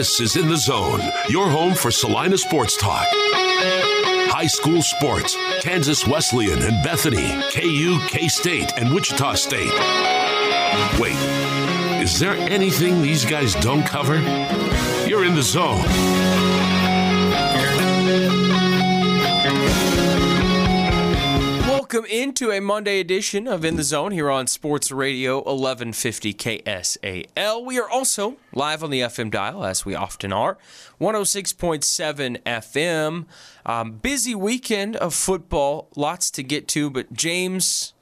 This is In the Zone, your home for Salina Sports Talk. High school sports, Kansas Wesleyan and Bethany, KU, K State, and Wichita State. Wait, is there anything these guys don't cover? You're in the zone. Welcome into a Monday edition of In the Zone here on Sports Radio 1150 KSAL. We are also live on the FM dial, as we often are, 106.7 FM. Um, busy weekend of football, lots to get to, but James,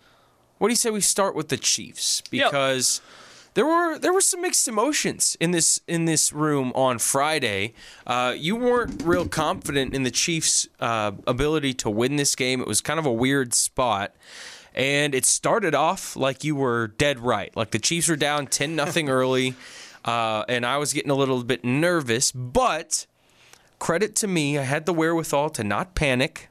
what do you say we start with the Chiefs? Because. Yep there were there were some mixed emotions in this in this room on Friday. Uh, you weren't real confident in the Chiefs' uh, ability to win this game. It was kind of a weird spot. And it started off like you were dead right. Like the Chiefs were down 10 nothing early. Uh, and I was getting a little bit nervous, but credit to me, I had the wherewithal to not panic.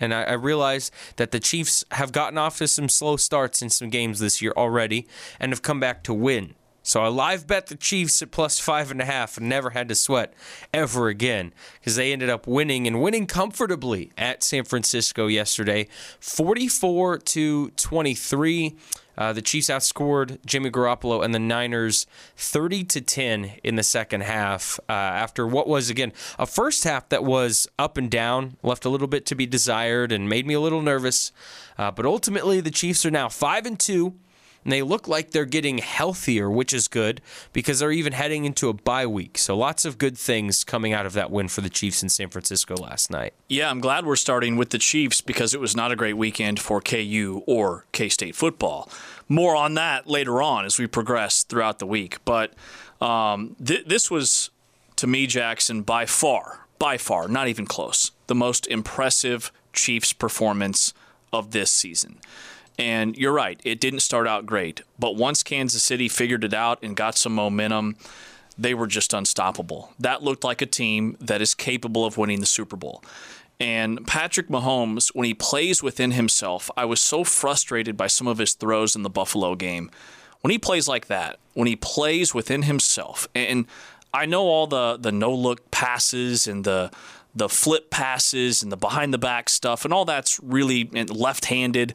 And I, I realize that the Chiefs have gotten off to some slow starts in some games this year already and have come back to win. So I live bet the Chiefs at plus five and a half and never had to sweat ever again because they ended up winning and winning comfortably at San Francisco yesterday, 44 to 23. Uh, the Chiefs outscored Jimmy Garoppolo and the Niners 30 to 10 in the second half. Uh, after what was again a first half that was up and down, left a little bit to be desired, and made me a little nervous. Uh, but ultimately, the Chiefs are now five and two and they look like they're getting healthier, which is good because they're even heading into a bye week. So lots of good things coming out of that win for the Chiefs in San Francisco last night. Yeah, I'm glad we're starting with the Chiefs because it was not a great weekend for KU or K State football. More on that later on as we progress throughout the week. But um, th- this was, to me, Jackson, by far, by far, not even close, the most impressive Chiefs performance of this season. And you're right, it didn't start out great. But once Kansas City figured it out and got some momentum, they were just unstoppable. That looked like a team that is capable of winning the Super Bowl. And Patrick Mahomes, when he plays within himself, I was so frustrated by some of his throws in the Buffalo game. When he plays like that, when he plays within himself, and I know all the the no look passes and the the flip passes and the behind the back stuff and all that's really left handed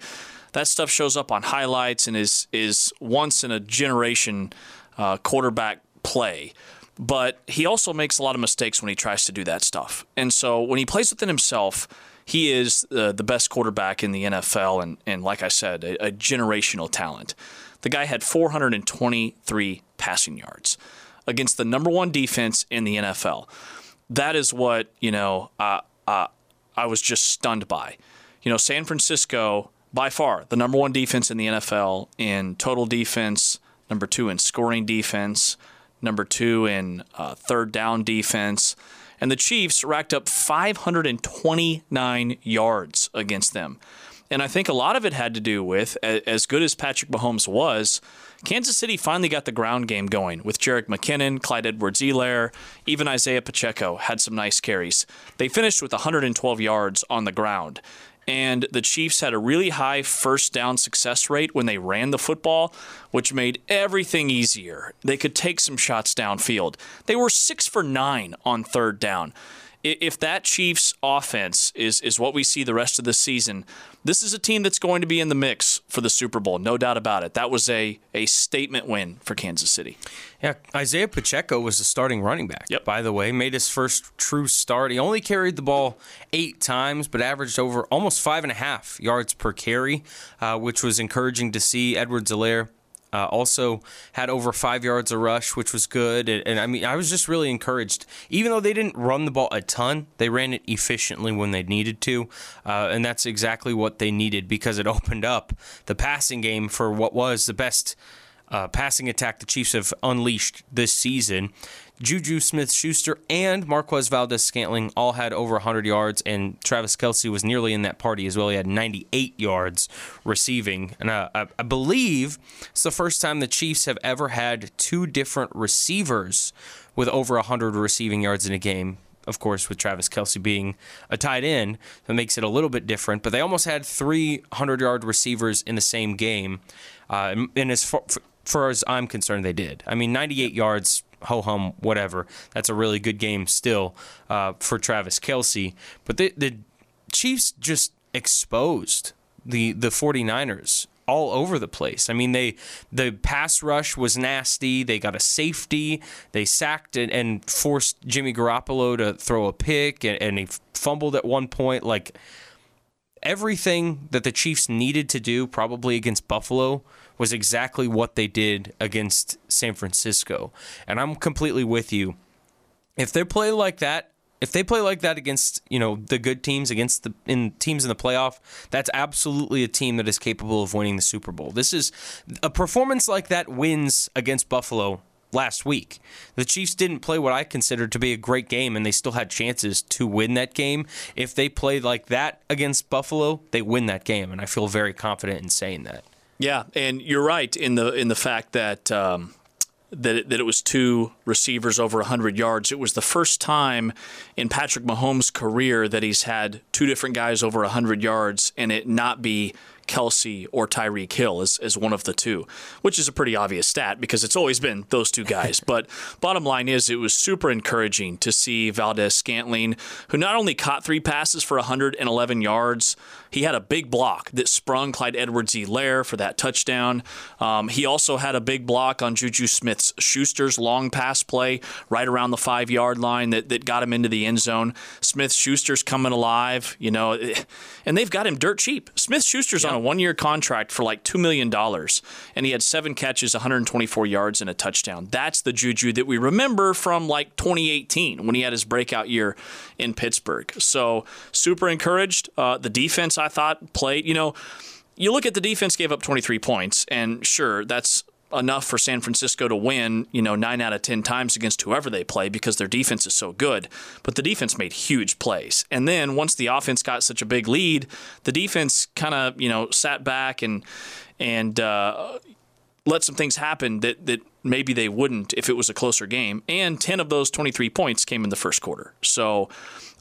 that stuff shows up on highlights and is is once in a generation uh, quarterback play. But he also makes a lot of mistakes when he tries to do that stuff. And so when he plays within himself, he is uh, the best quarterback in the NFL, and, and like I said, a, a generational talent. The guy had 423 passing yards against the number one defense in the NFL. That is what you know. Uh, uh, I was just stunned by. You know, San Francisco by far the number one defense in the NFL in total defense, number two in scoring defense, number two in uh, third down defense. And the Chiefs racked up 529 yards against them. And I think a lot of it had to do with, as good as Patrick Mahomes was, Kansas City finally got the ground game going with Jerick McKinnon, Clyde Edwards-Helaire, even Isaiah Pacheco had some nice carries. They finished with 112 yards on the ground and the Chiefs had a really high first down success rate when they ran the football, which made everything easier. They could take some shots downfield. They were six for nine on third down. If that Chiefs offense is, is what we see the rest of the season, this is a team that's going to be in the mix for the Super Bowl, no doubt about it. That was a, a statement win for Kansas City. Yeah, Isaiah Pacheco was the starting running back. Yep. By the way, made his first true start. He only carried the ball eight times, but averaged over almost five and a half yards per carry, uh, which was encouraging to see. Edwards-Helaire uh, also had over five yards a rush, which was good. And, and, I mean, I was just really encouraged. Even though they didn't run the ball a ton, they ran it efficiently when they needed to. Uh, and that's exactly what they needed because it opened up the passing game for what was the best uh, passing attack the Chiefs have unleashed this season. Juju Smith Schuster and Marquez Valdes Scantling all had over 100 yards, and Travis Kelce was nearly in that party as well. He had 98 yards receiving. And uh, I, I believe it's the first time the Chiefs have ever had two different receivers with over 100 receiving yards in a game of course, with Travis Kelce being a tight end, that makes it a little bit different. But they almost had 300 yard receivers in the same game. Uh, and as far, far as I'm concerned, they did. I mean, 98 yards ho hum, whatever. That's a really good game still uh, for Travis Kelce. But the, the Chiefs just exposed the, the 49ers all over the place. I mean, they the pass rush was nasty. They got a safety. They sacked and, and forced Jimmy Garoppolo to throw a pick, and, and he fumbled at one point. Like everything that the Chiefs needed to do, probably against Buffalo, was exactly what they did against San Francisco. And I'm completely with you. If they play like that if they play like that against you know the good teams against the in teams in the playoff, that's absolutely a team that is capable of winning the Super Bowl. This is a performance like that wins against Buffalo last week. The Chiefs didn't play what I considered to be a great game, and they still had chances to win that game. If they played like that against Buffalo, they win that game, and I feel very confident in saying that. Yeah, and you're right in the in the fact that. Um that it, that it was two receivers over 100 yards. It was the first time in Patrick Mahomes' career that he's had two different guys over 100 yards and it not be Kelce or Tyreek Hill as, as one of the two, which is a pretty obvious stat because it's always been those two guys. but bottom line is, it was super encouraging to see Valdes Scantling, who not only caught three passes for 111 yards, he had a big block that sprung Clyde Edwards-Helaire for that touchdown. Um, he also had a big block on Juju Smith's Schuster's long pass play right around the five yard line that, that got him into the end zone. Smith Schuster's coming alive, you know, and they've got him dirt cheap. Smith Schuster's yep. on a one year contract for like $2 million, and he had seven catches, 124 yards, and a touchdown. That's the Juju that we remember from like 2018 when he had his breakout year in Pittsburgh. So, super encouraged. Uh, the defense, I thought, played, you know, you look at the defense gave up 23 points, and sure, that's enough for San Francisco to win, you know, nine out of 10 times against whoever they play because their defense is so good. But the defense made huge plays. And then once the offense got such a big lead, the defense kind of, you know, sat back and, and, uh, let some things happen that, that maybe they wouldn't if it was a closer game. And 10 of those 23 points came in the first quarter. So,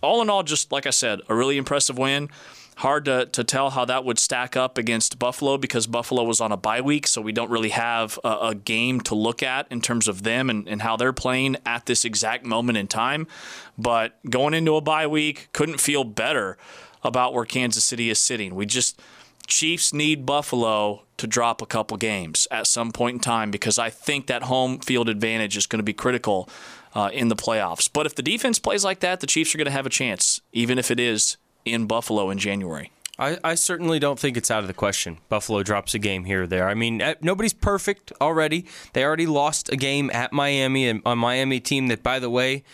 all in all, just like I said, a really impressive win hard to, to tell how that would stack up against Buffalo because Buffalo was on a bye week, so we don't really have a, a game to look at in terms of them and, and how they're playing at this exact moment in time. But going into a bye week, couldn't feel better about where Kansas City is sitting. We just Chiefs need Buffalo to drop a couple games at some point in time because I think that home field advantage is going to be critical uh, in the playoffs. But if the defense plays like that, the Chiefs are going to have a chance, even if it is in Buffalo in January. I, I, certainly don't think it's out of the question. Buffalo drops a game here or there. I mean, eh, nobody's perfect already. They already lost a game at Miami, a Miami team that, by the way,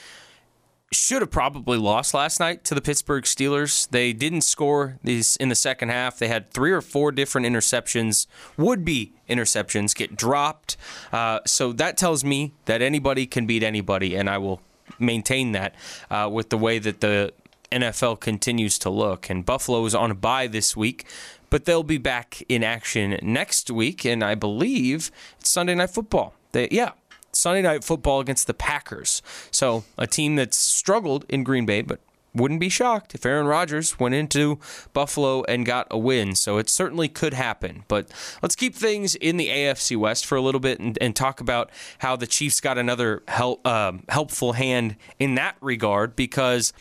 should have probably lost last night to the Pittsburgh Steelers. They didn't score these in the second half. They had three or four different interceptions, would be interceptions, get dropped. Uh, so that tells me that anybody can beat anybody, and I will maintain that uh, with the way that the NFL continues to look. And Buffalo is on a bye this week, but they'll be back in action next week. And I believe it's Sunday Night Football. They, yeah, Sunday Night Football against the Packers. So a team that's struggled in Green Bay, but wouldn't be shocked if Aaron Rodgers went into Buffalo and got a win. So it certainly could happen. But let's keep things in the AFC West for a little bit and, and talk about how the Chiefs got another help, um, helpful hand in that regard because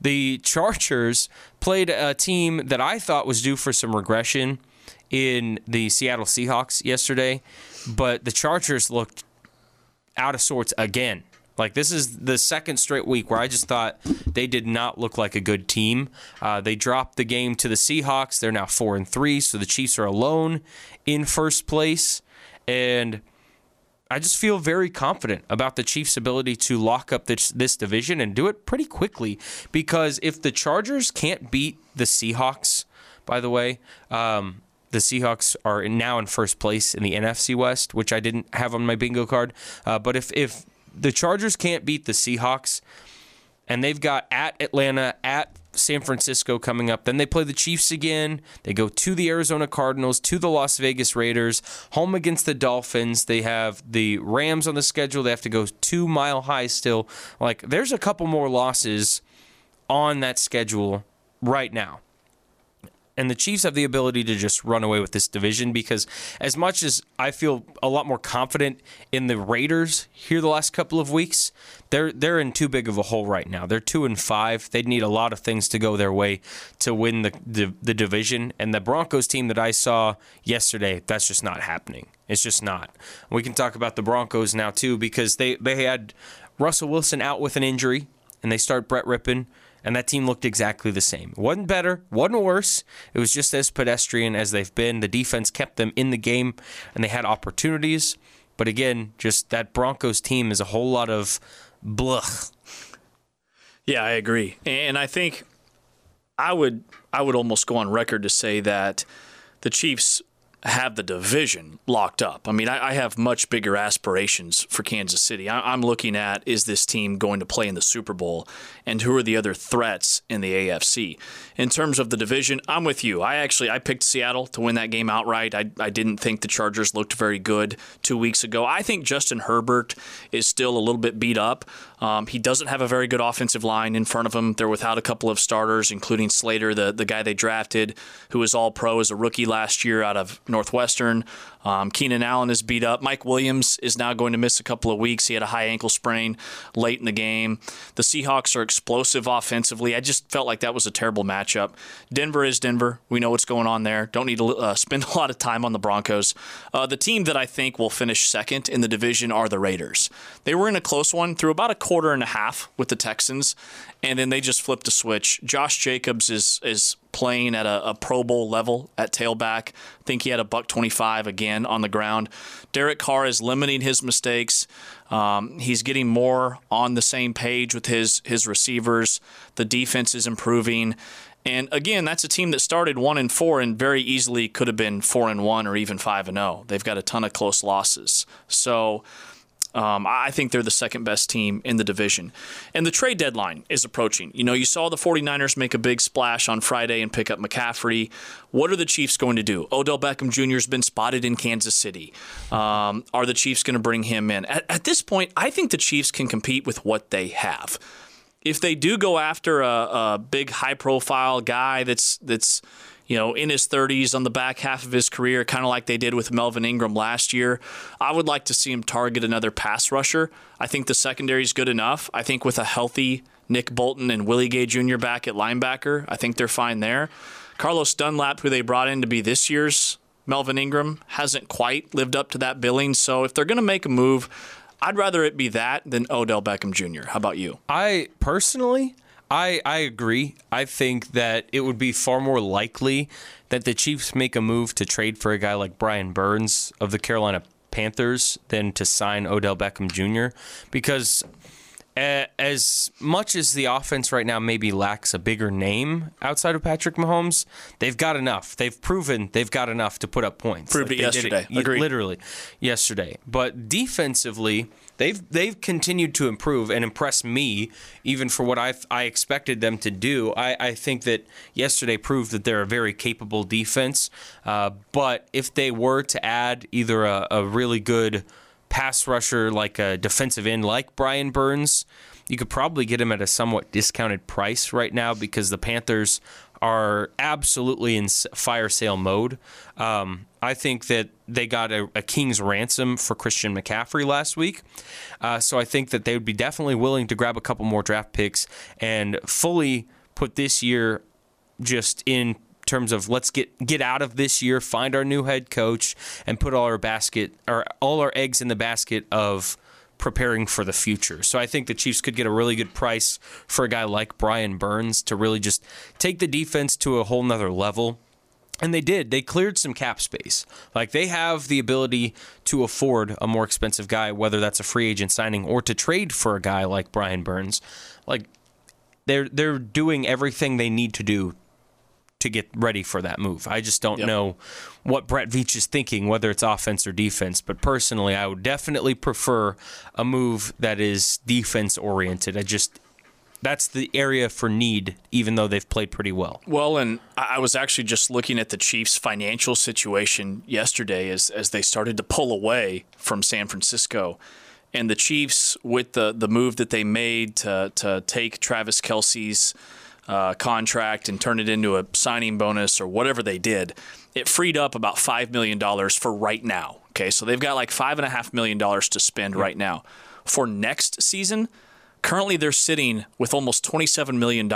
the Chargers played a team that I thought was due for some regression in the Seattle Seahawks yesterday, but the Chargers looked out of sorts again. Like this is the second straight week where I just thought they did not look like a good team. Uh, they dropped the game to the Seahawks. They're now four and three, so the Chiefs are alone in first place. And I just feel very confident about the Chiefs' ability to lock up this, this division and do it pretty quickly. Because if the Chargers can't beat the Seahawks, by the way, um, the Seahawks are now in first place in the NFC West, which I didn't have on my bingo card. Uh, but if if the Chargers can't beat the Seahawks, and they've got at Atlanta, at San Francisco coming up. Then they play the Chiefs again. They go to the Arizona Cardinals, to the Las Vegas Raiders, home against the Dolphins. They have the Rams on the schedule. They have to go to mile high still. Like, there's a couple more losses on that schedule right now. And the Chiefs have the ability to just run away with this division because, as much as I feel a lot more confident in the Raiders here the last couple of weeks, they're they're in too big of a hole right now. They're two and five. They'd need a lot of things to go their way to win the the, the division. And the Broncos team that I saw yesterday, that's just not happening. It's just not. We can talk about the Broncos now too because they they had Russell Wilson out with an injury, and they start Brett Rypien and that team looked exactly the same. It wasn't better, wasn't worse. It was just as pedestrian as they've been. The defense kept them in the game, and they had opportunities. But again, just that Broncos team is a whole lot of blah. Yeah, I agree, and I think I would I would almost go on record to say that the Chiefs have the division locked up. I mean, I, I, have much bigger aspirations for Kansas City. I, am looking at is this team going to play in the Super Bowl, and who are the other threats in the AFC? In terms of the division, I'm with you. I actually I picked Seattle to win that game outright. I, I didn't think the Chargers looked very good two weeks ago. I think Justin Herbert is still a little bit beat up. Um, he doesn't have a very good offensive line in front of him. They're without a couple of starters, including Slater, the, the guy they drafted, who was all pro as a rookie last year out of Northwestern. Um, Keenan Allen is beat up. Mike Williams is now going to miss a couple of weeks. He had a high ankle sprain late in the game. The Seahawks are explosive offensively. I just felt like that was a terrible matchup. Denver is Denver. We know what's going on there. Don't need to uh, spend a lot of time on the Broncos. Uh, the team that I think will finish second in the division are the Raiders. They were in a close one through about a quarter and a half with the Texans, and then they just flipped a switch. Josh Jacobs is is playing at a, a, Pro Bowl level at tailback. I think he had a buck 25 again on the ground. Derek Carr is limiting his mistakes. Um, he's getting more on the same page with his his receivers. The defense is improving. And again, that's a team that started one and four and very easily could have been four and one or even five and zero. Oh. They've got a ton of close losses. So um, I think they're the second best team in the division. And the trade deadline is approaching. You know, you saw the 49ers make a big splash on Friday and pick up McCaffrey. What are the Chiefs going to do? Odell Beckham Jr. has been spotted in Kansas City. Um, are the Chiefs going to bring him in? At, at this point, I think the Chiefs can compete with what they have. If they do go after a, a big high profile guy that's that's you know, in his 30s on the back half of his career, kind of like they did with Melvin Ingram last year. I would like to see him target another pass rusher. I think the secondary is good enough. I think with a healthy Nick Bolton and Willie Gay Jr. back at linebacker, I think they're fine there. Carlos Dunlap, who they brought in to be this year's Melvin Ingram, hasn't quite lived up to that billing. So if they're going to make a move, I'd rather it be that than Odell Beckham Jr. How about you? I personally, I, I agree. I think that it would be far more likely that the Chiefs make a move to trade for a guy like Brian Burns of the Carolina Panthers than to sign Odell Beckham Jr. because as much as the offense right now maybe lacks a bigger name outside of Patrick Mahomes, they've got enough. They've proven they've got enough to put up points. Proved like it yesterday. It, Agreed. Literally, yesterday. But defensively, they've they've continued to improve and impress me, even for what I I expected them to do. I, I think that yesterday proved that they're a very capable defense. Uh, but if they were to add either a, a really good pass rusher like a defensive end like Brian Burns, you could probably get him at a somewhat discounted price right now because the Panthers are absolutely in fire sale mode. Um, I think that they got a, a, king's ransom for Christian McCaffrey last week. Uh, so I think that they would be definitely willing to grab a couple more draft picks and fully put this year just in terms of let's get get out of this year, find our new head coach, and put all our basket or all our eggs in the basket of preparing for the future. So I think the Chiefs could get a really good price for a guy like Brian Burns to really just take the defense to a whole nother level. And they did. They cleared some cap space. Like they have the ability to afford a more expensive guy, whether that's a free agent signing or to trade for a guy like Brian Burns. Like they're they're doing everything they need to do to get ready for that move. I just don't yep. know what Brett Veach is thinking, whether it's offense or defense. But personally, I would definitely prefer a move that is defense oriented. I just that's the area for need, even though they've played pretty well. Well, and I was actually just looking at the Chiefs' financial situation yesterday as as they started to pull away from San Francisco. And the Chiefs, with the, the move that they made to, to take Travis Kelce's uh, contract and turn it into a signing bonus or whatever they did, it freed up about $5 million for right now. Okay, so they've got like $5.5 million to spend right now. For next season, currently they're sitting with almost $27 million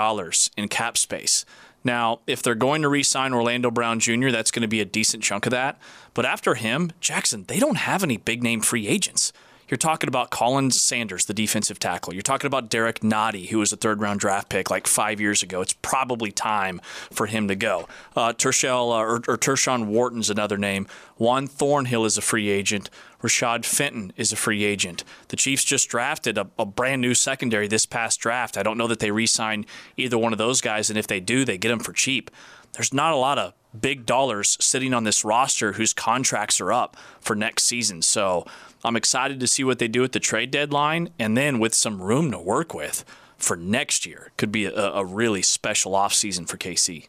in cap space. Now, if they're going to re sign Orlando Brown Jr., that's going to be a decent chunk of that. But after him, Jackson, they don't have any big name free agents. You're talking about Khalen Saunders, the defensive tackle. You're talking about Derrick Nnadi, who was a third round draft pick like five years ago. It's probably time for him to go. Uh, Tershel, uh, or, or Tershawn Wharton's another name. Juan Thornhill is a free agent. Rashad Fenton is a free agent. The Chiefs just drafted a, a brand new secondary this past draft. I don't know that they re sign either one of those guys, and if they do, they get them for cheap. There's not a lot of big dollars sitting on this roster whose contracts are up for next season. So I'm excited to see what they do at the trade deadline, and then with some room to work with for next year, could be a, a really special offseason for KC.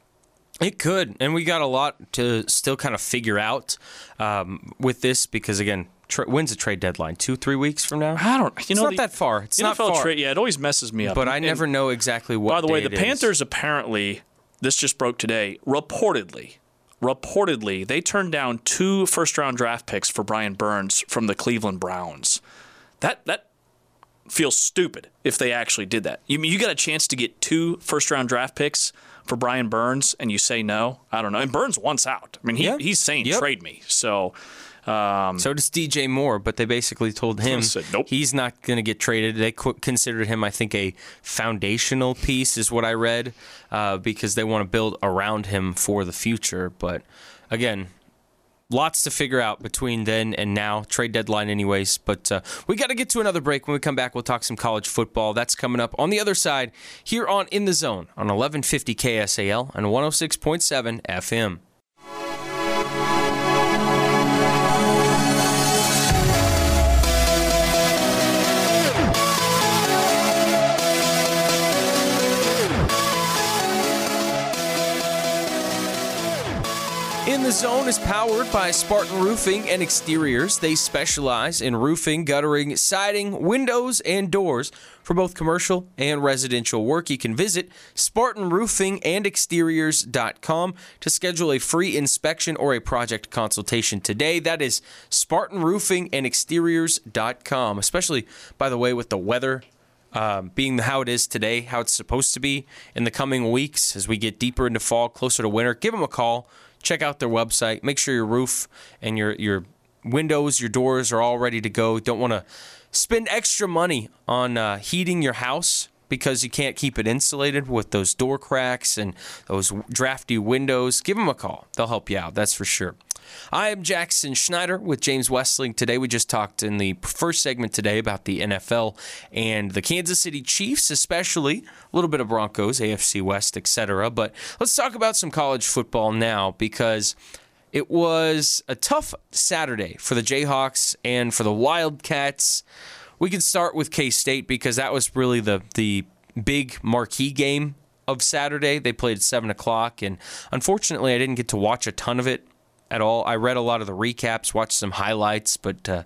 It could, and we got a lot to still kind of figure out um, with this because again, tra- when's the trade deadline? Two, three weeks from now? I don't. You know, it's know, not the, that far. It's NFL not far. Trade, yeah, it always messes me up. But I And- never know exactly what. By the way, the it is. Panthers apparently, this just broke today, reportedly, reportedly, they turned down two first round draft picks for Brian Burns from the Cleveland Browns. That that feels stupid if they actually did that. You mean you got a chance to get two first round draft picks for Brian Burns and you say no? I don't know. And Burns wants out. I mean, he, he's saying Yep. trade me. So So does DJ Moore, but they basically told him Said, "Nope." he's not going to get traded. They qu- considered him, I think, a foundational piece, is what I read, uh, because they want to build around him for the future. But again, lots to figure out between then and now. Trade deadline, anyways. But uh, we got to get to another break. When we come back, we'll talk some college football. That's coming up on the other side here on In the Zone on 1150 KSAL and 106.7 FM. The Zone is powered by Spartan Roofing and Exteriors. They specialize in roofing, guttering, siding, windows, and doors for both commercial and residential work. You can visit SpartanRoofingandExteriors.com to schedule a free inspection or a project consultation today. That is SpartanRoofingandExteriors.com. Especially, by the way, with the weather um, being how it is today, how it's supposed to be in the coming weeks as we get deeper into fall, closer to winter, give them a call. Check out their website. Make sure your roof and your your windows, your doors are all ready to go. Don't want to spend extra money on uh, heating your house because you can't keep it insulated with those door cracks and those drafty windows. Give them a call. They'll help you out. That's for sure. I am Jackson Schneider with James Westling. Today, we just talked in the first segment today about the NFL and the Kansas City Chiefs, especially a little bit of Broncos, AFC West, etc. But let's talk about some college football now because it was a tough Saturday for the Jayhawks and for the Wildcats. We can start with K State because that was really the the big marquee game of Saturday. They played at seven o'clock, and unfortunately, I didn't get to watch a ton of it at all. I read a lot of the recaps, watched some highlights, but uh,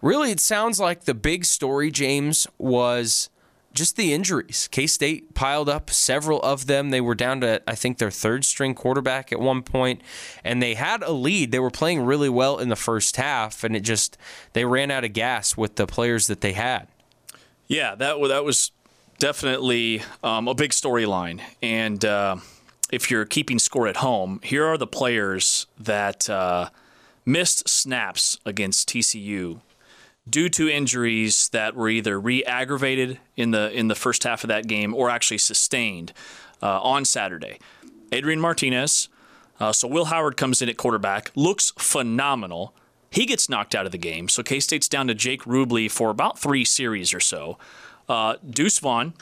really, it sounds like the big story, James, was just the injuries. K State piled up several of them. They were down to, I think, their third string quarterback at one point, and they had a lead. They were playing really well in the first half, and it just, they ran out of gas with the players that they had. Yeah, that that was definitely um, a big storyline. And uh, if you're keeping score at home, here are the players that uh, missed snaps against TCU due to injuries that were either re-aggravated in the in the first half of that game or actually sustained uh, on Saturday. Adrian Martinez. Uh, so Will Howard comes in at quarterback, looks phenomenal. He gets knocked out of the game, so K State's down to Jake Rubley for about three series or so. Uh, Deuce Vaughn,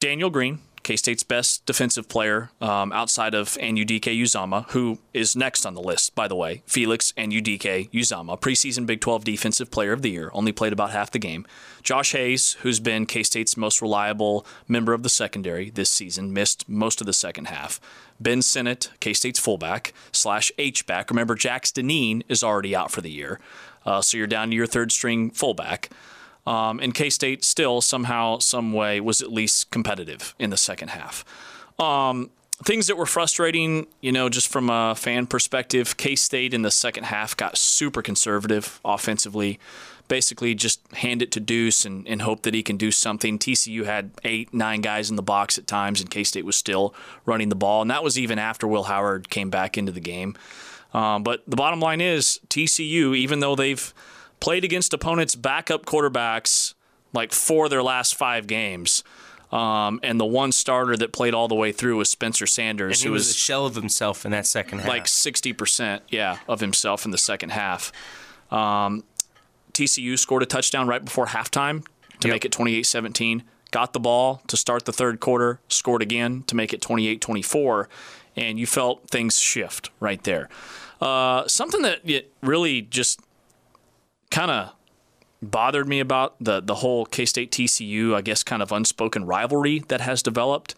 Daniel Green, K State's best defensive player um, outside of Anudike Uzomah, who is next on the list, by the way. Felix Anudike Uzomah, preseason Big 12 Defensive Player of the Year, only played about half the game. Josh Hayes, who's been K State's most reliable member of the secondary this season, missed most of the second half. Ben Sinnott, K State's fullback slash H back. Remember, Jax Dineen is already out for the year, uh, so you're down to your third string fullback. Um, and K State still somehow, some way, was at least competitive in the second half. Um, things that were frustrating, you know, just from a fan perspective, K State in the second half got super conservative offensively. Basically, just hand it to Deuce and, and hope that he can do something. TCU had eight, nine guys in the box at times, and K State was still running the ball. And that was even after Will Howard came back into the game. Um, but the bottom line is TCU, even though they've played against opponents' backup quarterbacks like for their last five games, um, and the one starter that played all the way through was Spencer Sanders, and he who was, a shell of himself in that second half. like sixty percent, yeah, of himself in the second half. Um, TCU scored a touchdown right before halftime to Yep. make it 28-17. Got the ball to start the third quarter, scored again to make it 28-24, and you felt things shift right there. Uh, something that it really just kind of bothered me about the the whole K State TCU, I guess, kind of unspoken rivalry that has developed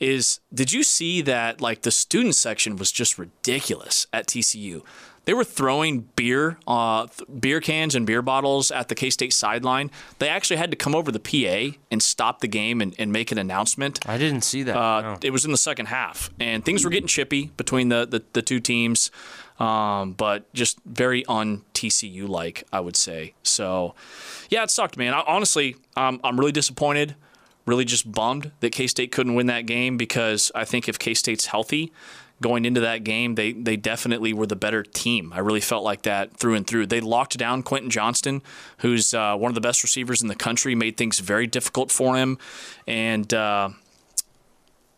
is did you see that like the student section was just ridiculous at TCU? They were throwing beer, uh, th- beer cans and beer bottles at the K State sideline. They actually had to come over the PA and stop the game and, and make an announcement. I didn't see that. Uh, no. It was in the second half, and things were getting chippy between the, the, the two teams, um, but just very un TCU like, I would say. So, yeah, it sucked, man. I, honestly, um, I'm really disappointed, really just bummed that K State couldn't win that game because I think if K State's healthy, going into that game, they they definitely were the better team. I really felt like that through and through. They locked down Quentin Johnston, who's uh, one of the best receivers in the country, made things very difficult for him, and uh,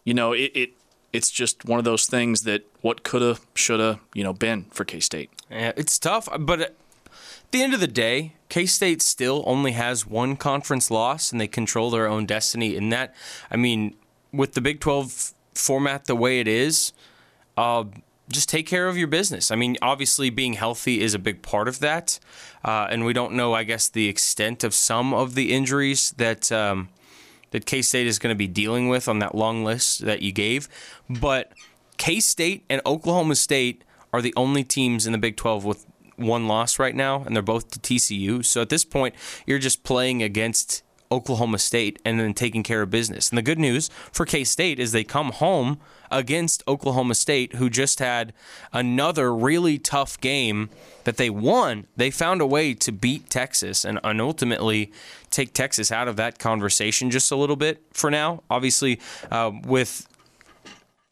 you know it, it it's just one of those things that what coulda shoulda you know been for K State. Yeah, it's tough, but at the end of the day, K State still only has one conference loss, and they control their own destiny. In that, I mean, with the Big Twelve format the way it is, uh, just take care of your business. I mean, obviously, being healthy is a big part of that, uh, and we don't know, I guess, the extent of some of the injuries that. Um, that K State is going to be dealing with on that long list that you gave. But K State and Oklahoma State are the only teams in the Big 12 with one loss right now, and they're both to TCU. So at this point, you're just playing against Oklahoma State and then taking care of business. And the good news for K State is they come home against Oklahoma State, who just had another really tough game that they won. They found a way to beat Texas and, and ultimately take Texas out of that conversation just a little bit for now. Obviously, uh, with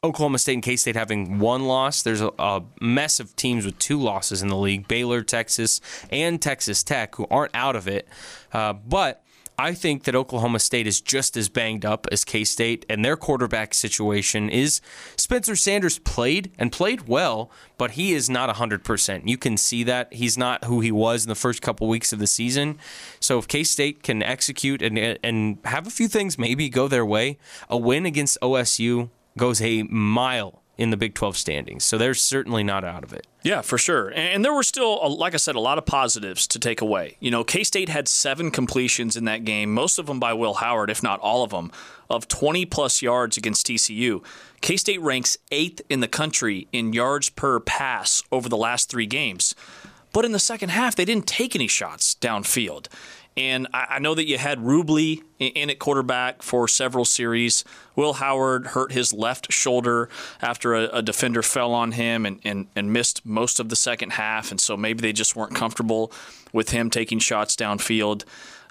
Oklahoma State and K State having one loss. There's a, a mess of teams with two losses in the league Baylor, Texas, and Texas Tech, who aren't out of it. Uh, but I think that Oklahoma State is just as banged up as K State, and their quarterback situation is Spencer Sanders played and played well, but he is not 100%. You can see that. He's not who he was in the first couple weeks of the season. So if K State can execute and, and have a few things maybe go their way, a win against OSU goes a mile in the Big 12 standings. So they're certainly not out of it. Yeah, for sure. And there were still, like I said, a lot of positives to take away. You know, K State had seven completions in that game, most of them by Will Howard, if not all of them, of 20 plus yards against TCU. K State ranks eighth in the country in yards per pass over the last three games. But in the second half, they didn't take any shots downfield. And I know that you had Rubley in- in at quarterback for several series. Will Howard hurt his left shoulder after a, a defender fell on him and, and, and missed most of the second half. And so maybe they just weren't comfortable with him taking shots downfield.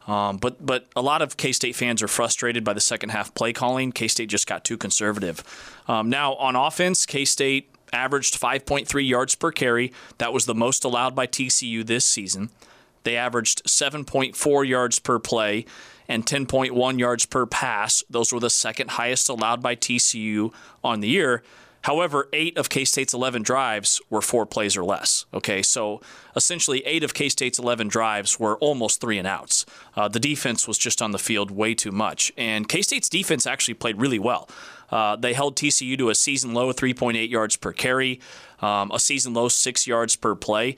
Um, but but a lot of K State fans are frustrated by the second half play calling. K State just got too conservative. Um, now on offense, K State averaged 5.3 yards per carry. That was the most allowed by TCU this season. They averaged 7.4 yards per play and 10.1 yards per pass. Those were the second highest allowed by TCU on the year. However, eight of K State's 11 drives were four plays or less. Okay, so essentially, eight of K State's 11 drives were almost three and outs. Uh, the defense was just on the field way too much. And K State's defense actually played really well. Uh, they held TCU to a season low 3.8 yards per carry, um, a season low six yards per play.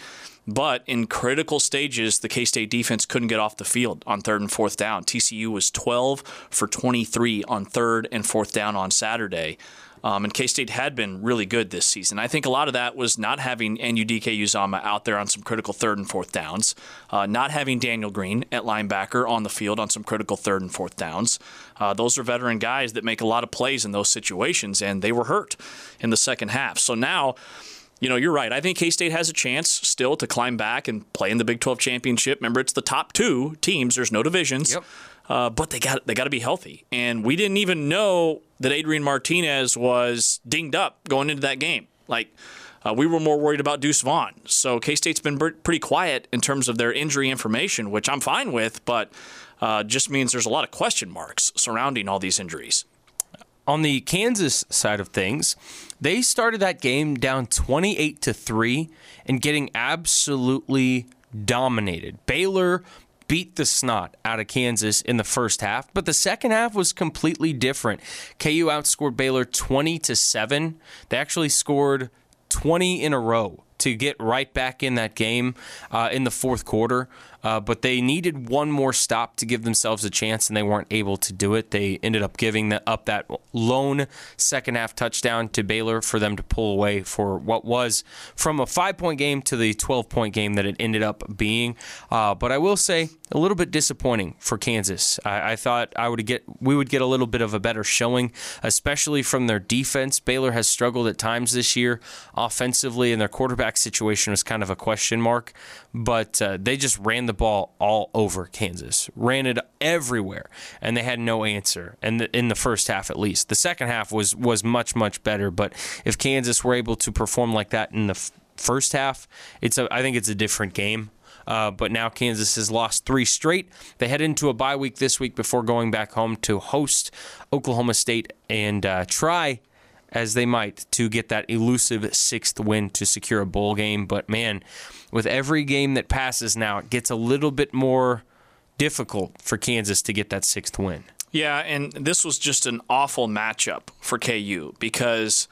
But in critical stages, the K State defense couldn't get off the field on third and fourth down. TCU was 12 for 23 on third and fourth down on Saturday. Um, and K State had been really good this season. I think a lot of that was not having Anudike Uzomah out there on some critical third and fourth downs, uh, not having Daniel Green at linebacker on the field on some critical third and fourth downs. Uh, those are veteran guys that make a lot of plays in those situations, and they were hurt in the second half. So now, you know, you're right. I think K State has a chance still to climb back and play in the Big 12 championship. Remember, it's the top two teams. There's no divisions. Yep. Uh, but they got they got to be healthy, and we didn't even know that Adrian Martinez was dinged up going into that game. Like uh, we were more worried about Deuce Vaughn. So K State's been pretty quiet in terms of their injury information, which I'm fine with, but uh, just means there's a lot of question marks surrounding all these injuries. On the Kansas side of things, they started that game down 28 to 3 and getting absolutely dominated. Baylor beat the snot out of Kansas in the first half, but the second half was completely different. KU outscored Baylor 20 to 7. They actually scored 20 in a row to get right back in that game uh, in the fourth quarter. Uh, but they needed one more stop to give themselves a chance, and they weren't able to do it. They ended up giving the, up that lone second half touchdown to Baylor for them to pull away for what was from a five point game to the 12 point game that it ended up being. Uh, but I will say, a little bit disappointing for Kansas. I, I, thought I would get we would get a little bit of a better showing, especially from their defense. Baylor has struggled at times this year offensively, and their quarterback situation was kind of a question mark. But uh, they just ran the ball all over Kansas, ran it everywhere, and they had no answer. And in the first half, at least, the second half was was much much better. But if Kansas were able to perform like that in the f- first half, it's a, I think it's a different game. Uh, but now Kansas has lost three straight. They head into a bye week this week before going back home to host Oklahoma State and uh, try as they might to get that elusive sixth win to secure a bowl game. But man, with every game that passes now, it gets a little bit more difficult for Kansas to get that sixth win. Yeah, and this was just an awful matchup for KU because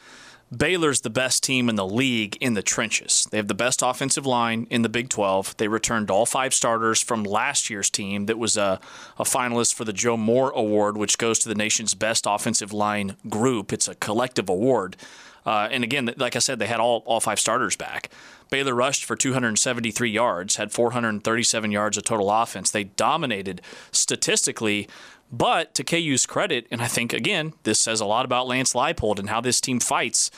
Baylor's the best team in the league in the trenches. They have the best offensive line in the Big 12. They returned all five starters from last year's team that was a, a finalist for the Joe Moore Award, which goes to the nation's best offensive line group. It's a collective award. Uh, and again, like I said, they had all, all five starters back. Baylor rushed for 273 yards, had 437 yards of total offense. They dominated statistically, but to KU's credit, and I think, again, this says a lot about Lance Leipold and how this team fights.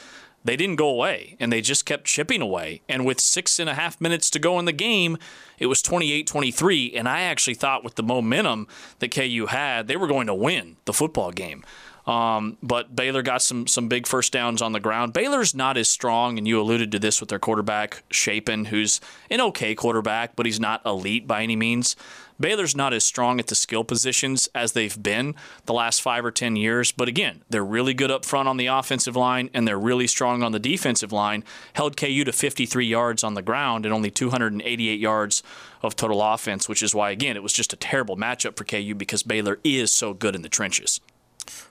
They didn't go away, and they just kept chipping away. And with six and a half minutes to go in the game, it was 28 23. And I actually thought with the momentum that KU had, they were going to win the football game. Um, but Baylor got some some big first downs on the ground. Baylor's not as strong, and you alluded to this with their quarterback Shapen, who's an okay quarterback, but he's not elite by any means. Baylor's not as strong at the skill positions as they've been the last five or ten years. But again, they're really good up front on the offensive line, and they're really strong on the defensive line. Held KU to 53 yards on the ground and only 288 yards of total offense, which is why again it was just a terrible matchup for KU because Baylor is so good in the trenches.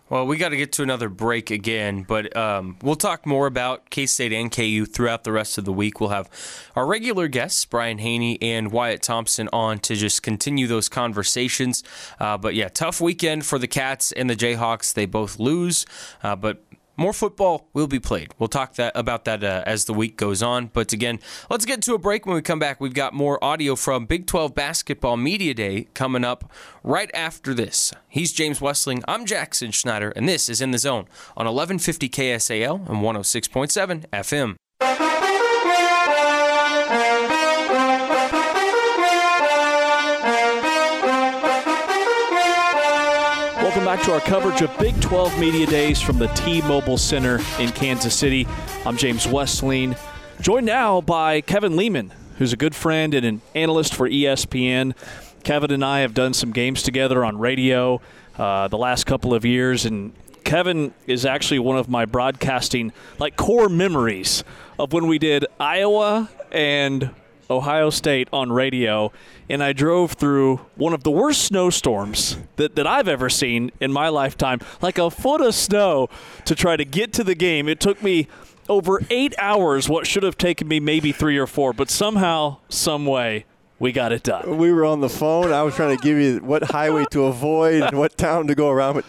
Well, we got to get to another break again, but um, we'll talk more about K State and KU throughout the rest of the week. We'll have our regular guests, Brian Hanni and Wyatt Thompson, on to just continue those conversations. Uh, but yeah, tough weekend for the Cats and the Jayhawks. They both lose, uh, but more football will be played. We'll talk that about that uh, as the week goes on. But again, let's get to a break. When we come back, we've got more audio from Big 12 Basketball Media Day coming up right after this. He's James Westling. I'm Jackson Schneider, and this is In the Zone on 1150 KSAL and 106.7 FM. To our coverage of Big 12 Media Days from the T-Mobile Center in Kansas City. I'm James Westling, joined now by Kevin Lehman, who's a good friend and an analyst for ESPN. Kevin and I have done some games together on radio uh, the last couple of years, and Kevin is actually one of my broadcasting like core memories of when we did Iowa and Ohio State on radio, and I drove through one of the worst snowstorms that, that I've ever seen in my lifetime, like a foot of snow to try to get to the game. It took me over eight hours, what should have taken me maybe three or four, but somehow, some way, we got it done. We were on the phone. I was trying to give you what highway to avoid and what town to go around. But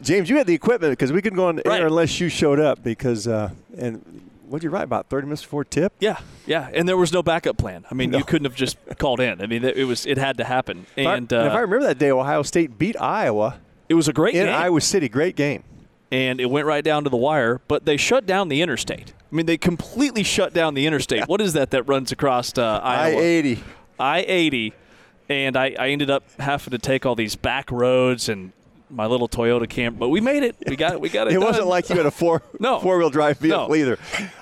James, you had the equipment because we couldn't go on the Right. air unless you showed up. Because uh, and what'd you write about thirty minutes before tip? Yeah, yeah, and there was no backup plan. I mean, No. you couldn't have just called in. I mean, it was it had to happen, If I- and if I uh, remember that day, Ohio State beat Iowa it was a great game. in game. Iowa City. Great game. and it went right down to the wire. But they shut down the interstate. I mean, they completely shut down the interstate. what is that that runs across uh, I eighty. I eighty, and I, I ended up having to take all these back roads and my little Toyota Camp. But we made it. We got it. We got it. It wasn't like you had a four No. four wheel drive vehicle No. either.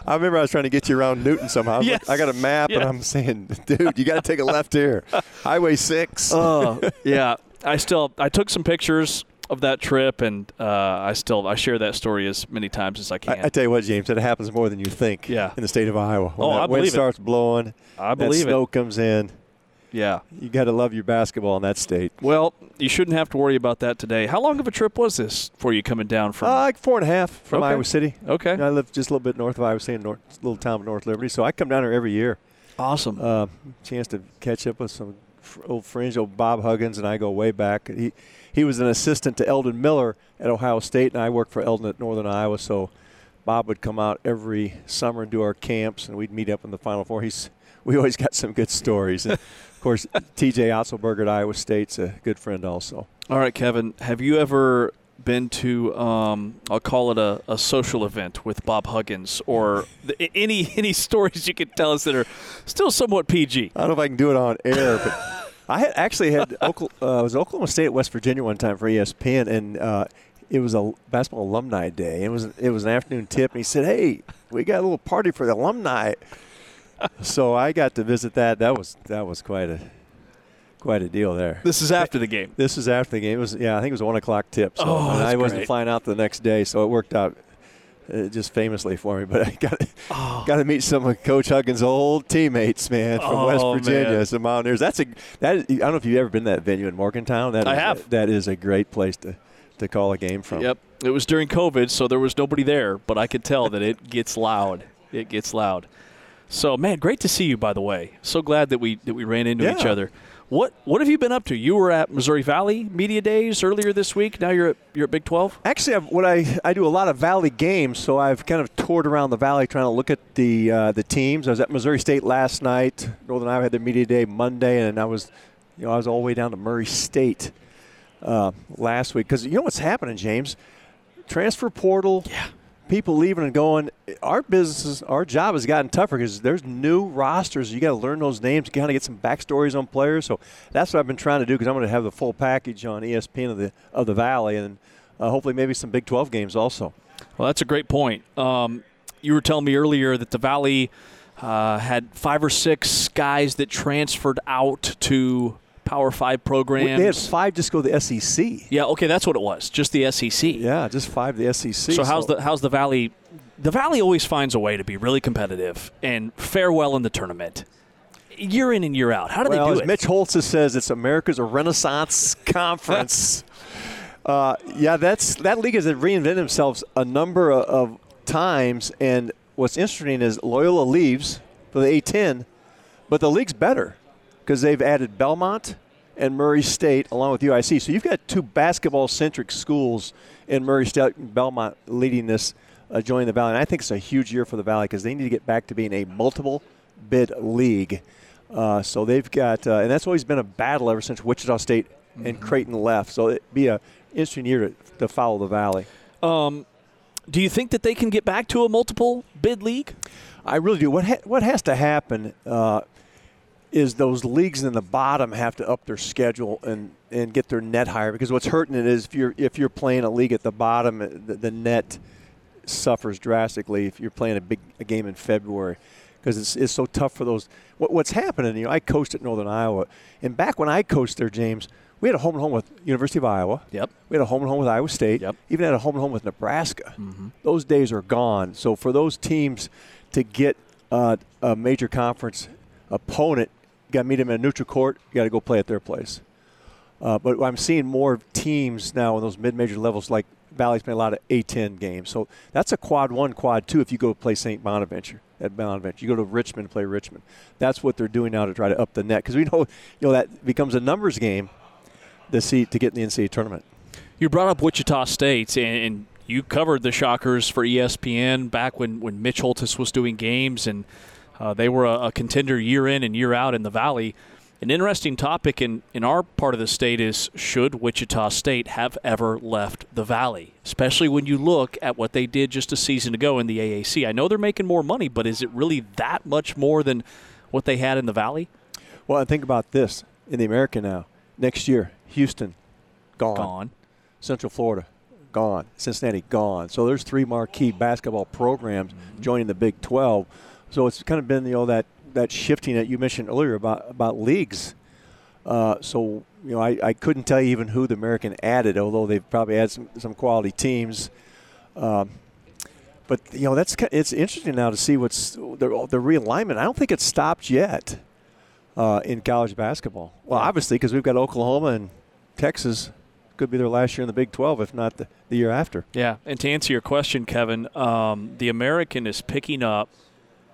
I remember I was trying to get you around Newton somehow. Yes. I got a map and I'm saying, dude, you got to take a left here. Highway six. Oh yeah, I still I took some pictures of that trip, and uh, I still I share that story as many times as I can. I, I tell you what, James, that happens more than you think. Yeah. In the state of Iowa. When Oh, I wind believe it. starts blowing. I that believe it. snow comes in. Yeah. You got to love your basketball in that state. Well, you shouldn't have to worry about that today. How long of a trip was this for you coming down from? Uh, like four and a half from Okay. Iowa City. okay, I live just a little bit north of Iowa City, in North, little town of North Liberty. So I come down here every year. awesome. Uh, chance to catch up with some old friends, old Bob Huggins, and I go way back. He he was an assistant to Eldon Miller at Ohio State, and I worked for Eldon at Northern Iowa. So Bob would come out every summer and do our camps, and we'd meet up in the Final Four. He's we always got some good stories. And of course, T.J. Otzelberger at Iowa State's a good friend also. All right, Kevin, have you ever been to um, I'll call it a, a social event with Bob Huggins or th- any any stories you could tell us that are still somewhat PG? I don't know if I can do it on air, but I had actually had Oklahoma, uh, was Oklahoma State at West Virginia one time for ESPN, and uh, it was a basketball alumni day. It was it was an afternoon tip, and he said, "Hey, we got a little party for the alumni." So I got to visit that. That was that was quite a quite a deal there. This is after the game. This is after the game. It was yeah, I think it was one o'clock tip. So Oh, I wasn't great. flying out the next day, so it worked out uh, just famously for me. But I got Oh. got to meet some of Coach Huggins' old teammates, man, from West Oh, Virginia, man. some Mountaineers. That's a that. Is, I don't know if you've ever been to that venue in Morgantown. That I is have. That is a great place to to call a game from. Yep. It was during COVID, so there was nobody there, but I could tell that it gets loud. It gets loud. So, man, great to see you. By the way, so glad that we that we ran into each other. What what have you been up to? You were at Missouri Valley Media Days earlier this week. Now you're at you're at Big Twelve. Actually, I've, what I I do a lot of Valley games, so I've kind of toured around the Valley trying to look at the uh, the teams. I was at Missouri State last night. Northern Iowa had their media day Monday, and I was, you know, I was all the way down to Murray State uh, last week because you know what's happening, James. Transfer portal. Yeah. People leaving and going. Our business, our job has gotten tougher because there's new rosters. You got to learn those names, kind of get some backstories on players. So that's what I've been trying to do because I'm going to have the full package on ESPN of the of the Valley, and uh, hopefully maybe some Big 12 games also. Well, that's a great point. Um, you were telling me earlier that the Valley uh, had five or six guys that transferred out to Power Five programs. They had five just go to the SEC. yeah, okay, that's what it was. Just the SEC. Yeah, just five the SEC. So how's the how's the Valley? The Valley always finds a way to be really competitive and fare well in the tournament, year in and year out. How do well, they do as it? Mitch Holthus says, it's America's a Renaissance conference. uh, yeah, that's that league has reinvented themselves a number of, of times, and what's interesting is Loyola leaves for the A10, but the league's better because they've added Belmont and Murray State along with UIC. So you've got two basketball-centric schools in Murray State and Belmont leading this, uh, joining the Valley. And I think it's a huge year for the Valley because they need to get back to being a multiple bid league. Uh, so they've got, uh, and that's always been a battle ever since Wichita State and Creighton left. So it'd be a interesting year to, to follow the Valley. do you think that they can get back to a multiple bid league? I really do. What ha- what has to happen uh, is those leagues in the bottom have to up their schedule and, and get their net higher because what's hurting it is if you're if you're playing a league at the bottom, uh, the, the net suffers drastically if you're playing a big a game in February because it's, it's so tough for those. What, what's happening? You know, I coached at Northern Iowa, and back when I coached there, James, we had a home and home with University of Iowa. Yep. We had a home and home with Iowa State. Yep. Even had a home and home with Nebraska. Those days are gone. So for those teams to get uh, a major conference opponent, got to meet them in a neutral court. You got to go play at their place. Uh, but I'm seeing more teams now in those mid-major levels, like Valley's playing a lot of A10 games. So that's a quad one, quad two. If you go play St. Bonaventure at Bonaventure, you go to Richmond, play Richmond. That's what they're doing now to try to up the net because we know, you know, that becomes a numbers game. The seat to get in the NCAA tournament. You brought up Wichita State, and you covered the Shockers for ESPN back when, when Mitch Holthus was doing games, and uh, they were a, a, contender year in and year out in the Valley. An interesting topic in, in our part of the state is should Wichita State have ever left the Valley, especially when you look at what they did just a season ago in the AAC. I know they're making more money, but is it really that much more than what they had in the Valley? Well, and think about this in the American now. Next year, Houston, gone. Gone. Central Florida, gone. Cincinnati, gone. So there's three marquee basketball programs mm-hmm. joining the Big 12. So it's kind of been you know that that shifting that you mentioned earlier about about leagues. Uh, so you know I, I couldn't tell you even who the American added, although they've probably had some some quality teams. Um, but you know that's it's interesting now to see what's the, the realignment. I don't think it's stopped yet uh, in college basketball. Well, obviously because we've got Oklahoma and Texas could be their last year in the Big 12, if not the, the year after. Yeah, and to answer your question, Kevin, um, the American is picking up,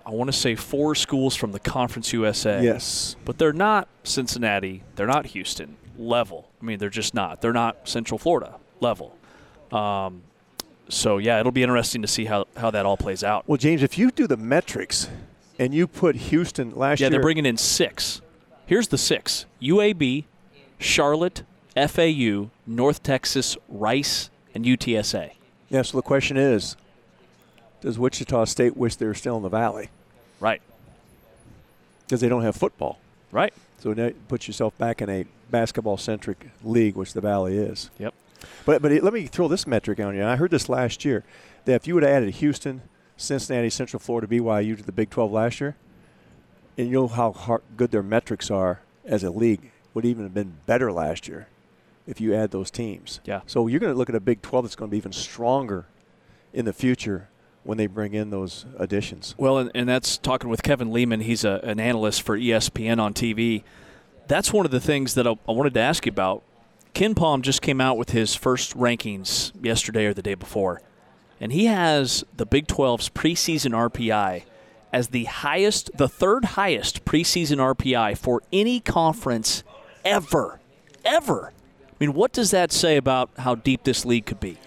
I want to say, four schools from the Conference USA. Yes. But they're not Cincinnati, they're not Houston level. I mean, they're just not. They're not Central Florida level. Um, so, yeah, it'll be interesting to see how, how that all plays out. Well, James, if you do the metrics and you put Houston last yeah, year. Yeah, they're bringing in six. Here's the six UAB, Charlotte, FAU, North Texas, Rice, and UTSA. Yeah, so the question is Does Wichita State wish they were still in the Valley? Right. Because they don't have football. Right. So now you put yourself back in a basketball centric league, which the Valley is. Yep. But, but it, let me throw this metric on you. I heard this last year that if you would have added Houston, Cincinnati, Central Florida, BYU to the Big 12 last year, and you know how hard, good their metrics are as a league, would even have been better last year if you add those teams. Yeah. So you're going to look at a Big 12 that's going to be even stronger in the future when they bring in those additions. Well, and, and that's talking with Kevin Lehman. He's a, an analyst for ESPN on TV. That's one of the things that I, I wanted to ask you about. KenPom just came out with his first rankings yesterday or the day before, and he has the Big 12's preseason RPI as the highest, the third highest preseason RPI for any conference ever. Ever. I mean, what does that say about how deep this league could be?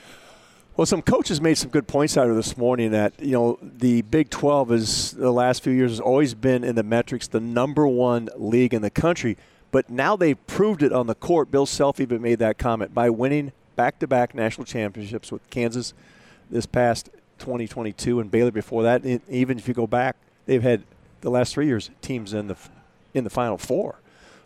Well, some coaches made some good points out of this morning that, you know, the Big 12 is the last few years has always been in the metrics the number one league in the country. But now they've proved it on the court. Bill Self even made that comment by winning back to back national championships with Kansas this past 2022 and Baylor before that. Even if you go back, they've had the last three years teams in the in the Final Four.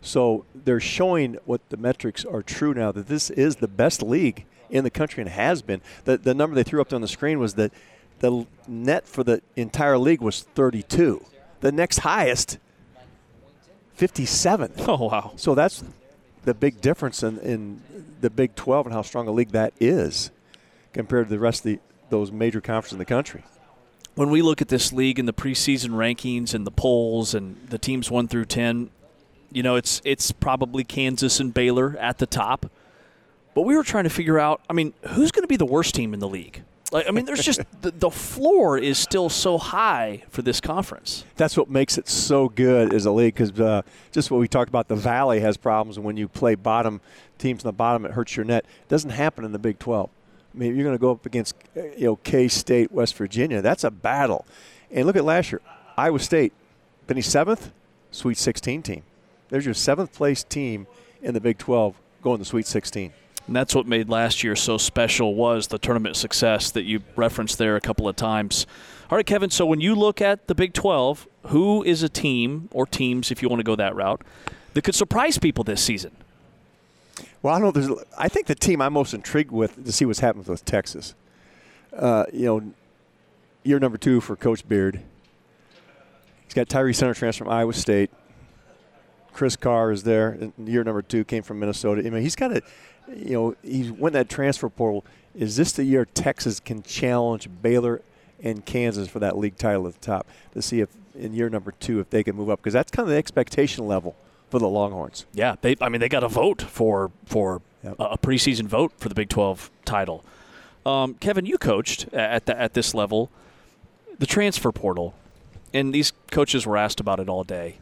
So they're showing what the metrics are true now that this is the best league in the country and has been. The, the number they threw up on the screen was that the net for the entire league was 32. The next highest, 57. Oh, wow. So that's the big difference in, in the Big 12 and how strong a league that is compared to the rest of the, those major conferences in the country. When we look at this league and the preseason rankings and the polls and the teams 1 through 10, you know, it's it's probably Kansas and Baylor at the top. But we were trying to figure out, I mean, who's going to be the worst team in the league? Like, I mean, there's just the, the, floor is still so high for this conference. That's what makes it so good as a league because uh, just what we talked about, the Valley has problems and when you play bottom teams in the bottom. It hurts your net. It doesn't happen in the Big 12. I mean, you're going to go up against you know K State, West Virginia. That's a battle. And look at last year, Iowa State, finished seventh, Sweet 16 team. There's your seventh place team in the Big 12 going to Sweet 16. And that's what made last year so special was the tournament success that you referenced there a couple of times. All right, Kevin. So when you look at the Big 12, who is a team or teams, if you want to go that route, that could surprise people this season? Well, I don't know. There's, I think the team I'm most intrigued with to see what's happened with Texas. Uh, you know, year number two for Coach Beard. He's got Tyrese Hunter transfer from Iowa State. Chris Carr is there. Year number two came from Minnesota. I mean, he's got a, you know, he went that transfer portal. Is this the year Texas can challenge Baylor and Kansas for that league title at the top to see if in year number two if they can move up because that's kind of the expectation level for the Longhorns. Yeah, they. I mean, they got a vote for for yep. a preseason vote for the Big 12 title. Um, Kevin, you coached at the, at this level, the transfer portal, and these coaches were asked about it all day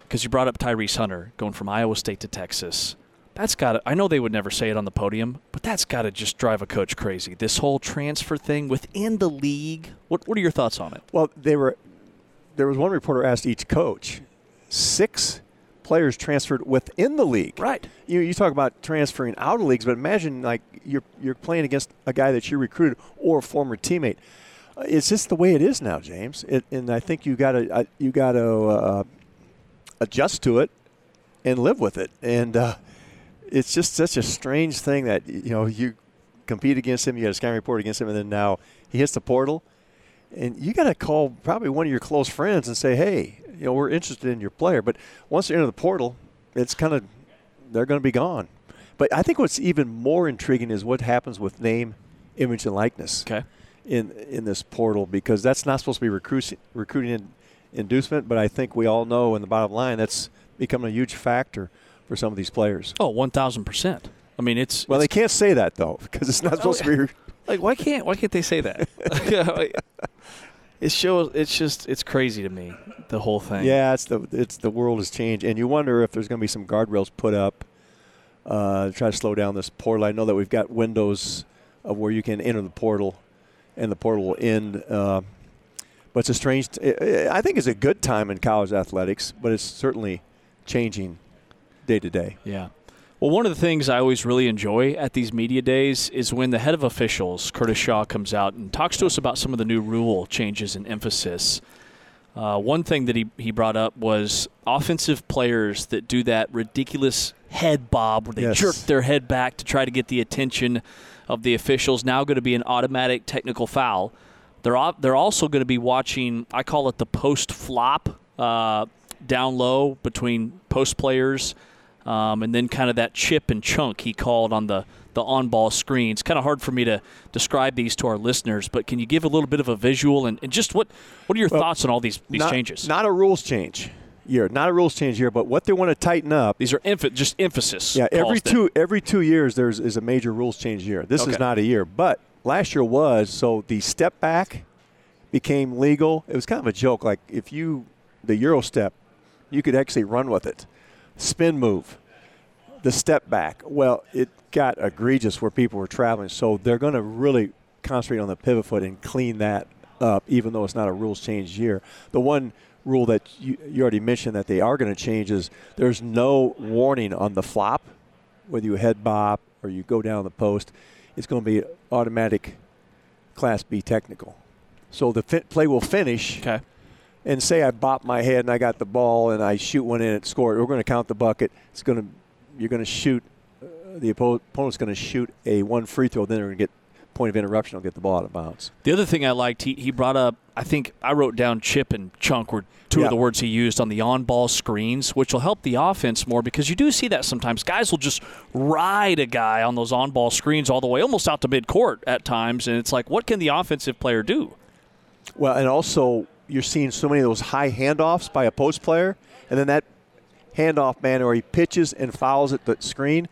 because you brought up Tyrese Hunter going from Iowa State to Texas. That's got to, I know they would never say it on the podium, but that's got to just drive a coach crazy. This whole transfer thing within the league. What, what are your thoughts on it? Well, they were. There was one reporter asked each coach, six players transferred within the league. Right. You you talk about transferring out of leagues, but imagine like you're you're playing against a guy that you recruited or a former teammate. Uh, It's just the way it is now, James. It, and I think you got to you got to uh, adjust to it and live with it. And uh, it's just such a strange thing that you know you compete against him, you got a scouting report against him, and then now he hits the portal, and you got to call probably one of your close friends and say, hey, you know, we're interested in your player. But once they enter the portal, it's kind of they're going to be gone. But I think what's even more intriguing is what happens with name, image, and likeness Okay. in in this portal because that's not supposed to be recruiting recruiting inducement. But I think we all know in the bottom line that's becoming a huge factor for some of these players. Oh, 1,000%. I mean, it's. Well, it's, they can't say that though because it's not supposed to be. like, why can't, why can't they say that? It shows, it's just, it's crazy to me, the whole thing. Yeah, it's the it's the world has changed, and you wonder if there's going to be some guardrails put up uh, to try to slow down this portal. I know that we've got windows of where you can enter the portal, and the portal will end. Uh, but it's a strange. T- I think it's a good time in college athletics, but it's certainly changing day to day. Yeah. Well, one of the things I always really enjoy at these media days is when the head of officials, Curtis Shaw, comes out and talks to us about some of the new rule changes and emphasis. Uh, one thing that he, he brought up was offensive players that do that ridiculous head bob where they Yes. jerk their head back to try to get the attention of the officials. Now going to be an automatic technical foul. They're al- they're also going to be watching. I call it the post flop uh, down low between post players, um, and then kind of that chip and chunk he called on the the on ball screen. It's kind of hard for me to describe these to our listeners, but can you give a little bit of a visual and, and just what what are your Well, thoughts on all these these not, changes? Not a rules change year, not a rules change year, but what they want to tighten up. these are emph- just emphasis. Yeah, every two every two years there's is a major rules change year. This is not a year, but last year was. So the step back became legal. It was kind of a joke. Like if you the Euro step, you could actually run with it. Spin move, the step back. Well, it got egregious where people were traveling. So they're going to really concentrate on the pivot foot and clean that up, even though it's not a rules change year. The one rule that you, you already mentioned that they are going to change is there's no warning on the flop, whether you head bop or you go down the post. It's going to be automatic Class B technical. So the play will finish Okay. And say I bop my head and I got the ball and I shoot one in and score it. We're going to count the bucket. It's going to you're going to shoot uh, the opponent's going to shoot a one free throw. Then they're going to get point of interruption. They'll get the ball out of bounds. The other thing I liked, he, he brought up, I think I wrote down chip and chunk were two Yeah. of the words he used on the on ball screens, which will help the offense more because you do see that sometimes. Guys will just ride a guy on those on ball screens all the way, almost out to midcourt at times. And it's like, what can the offensive player do? Well, and also you're seeing so many of those high handoffs by a post player, and then that handoff man where he pitches and fouls at the screen.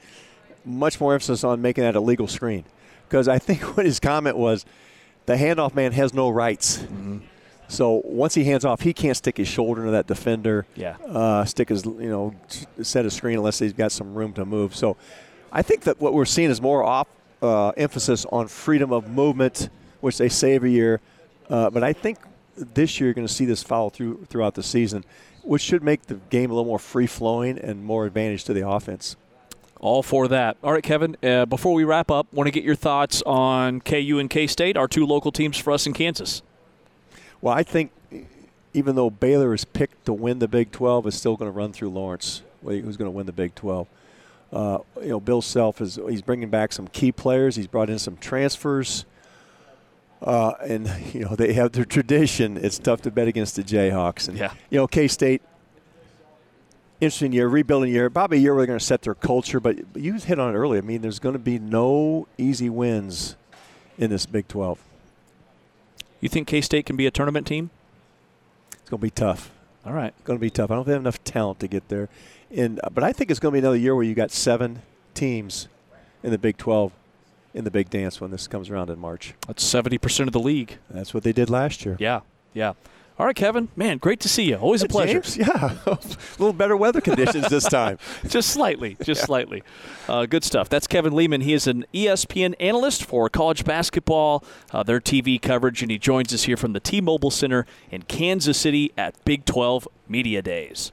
Much more emphasis on making that a legal screen, because I think what his comment was, the handoff man has no rights. So once he hands off, he can't stick his shoulder into that defender. Yeah. Uh, stick his you know set a screen unless he's got some room to move. So I think that what we're seeing is more off uh, emphasis on freedom of movement, which they say every year. Uh, but I think this year you're going to see this follow through throughout the season, which should make the game a little more free flowing and more advantage to the offense. All for that. All right, Kevin, uh, before we wrap up, want to get your thoughts on KU and K State, our two local teams for us in Kansas. Well, I think even though Baylor is picked to win the Big 12, is still going to run through Lawrence. Who's going to win the Big 12? Uh, you know, Bill Self is he's bringing back some key players. He's brought in some transfers, uh, and you know they have their tradition. It's tough to bet against the Jayhawks, and Yeah. you know K State. Interesting year, rebuilding year. Probably a year where they're going to set their culture. But, you hit on it earlier. I mean, there's going to be no easy wins in this Big 12. You think K State can be a tournament team? It's going to be tough. All right. going to be tough. I don't think they have enough talent to get there. And but I think it's going to be another year where you got seven teams in the Big 12 in the big dance when this comes around in March. That's 70% of the league. That's what they did last year. Yeah, yeah. All right, Kevin. Man, great to see you. Always a pleasure. James, yeah, a little better weather conditions this time. just slightly, just slightly. Uh, good stuff. That's Kevin Lehman. He is an ESPN analyst for college basketball, uh, their TV coverage, and he joins us here from the T-Mobile Center in Kansas City at Big 12 Media Days.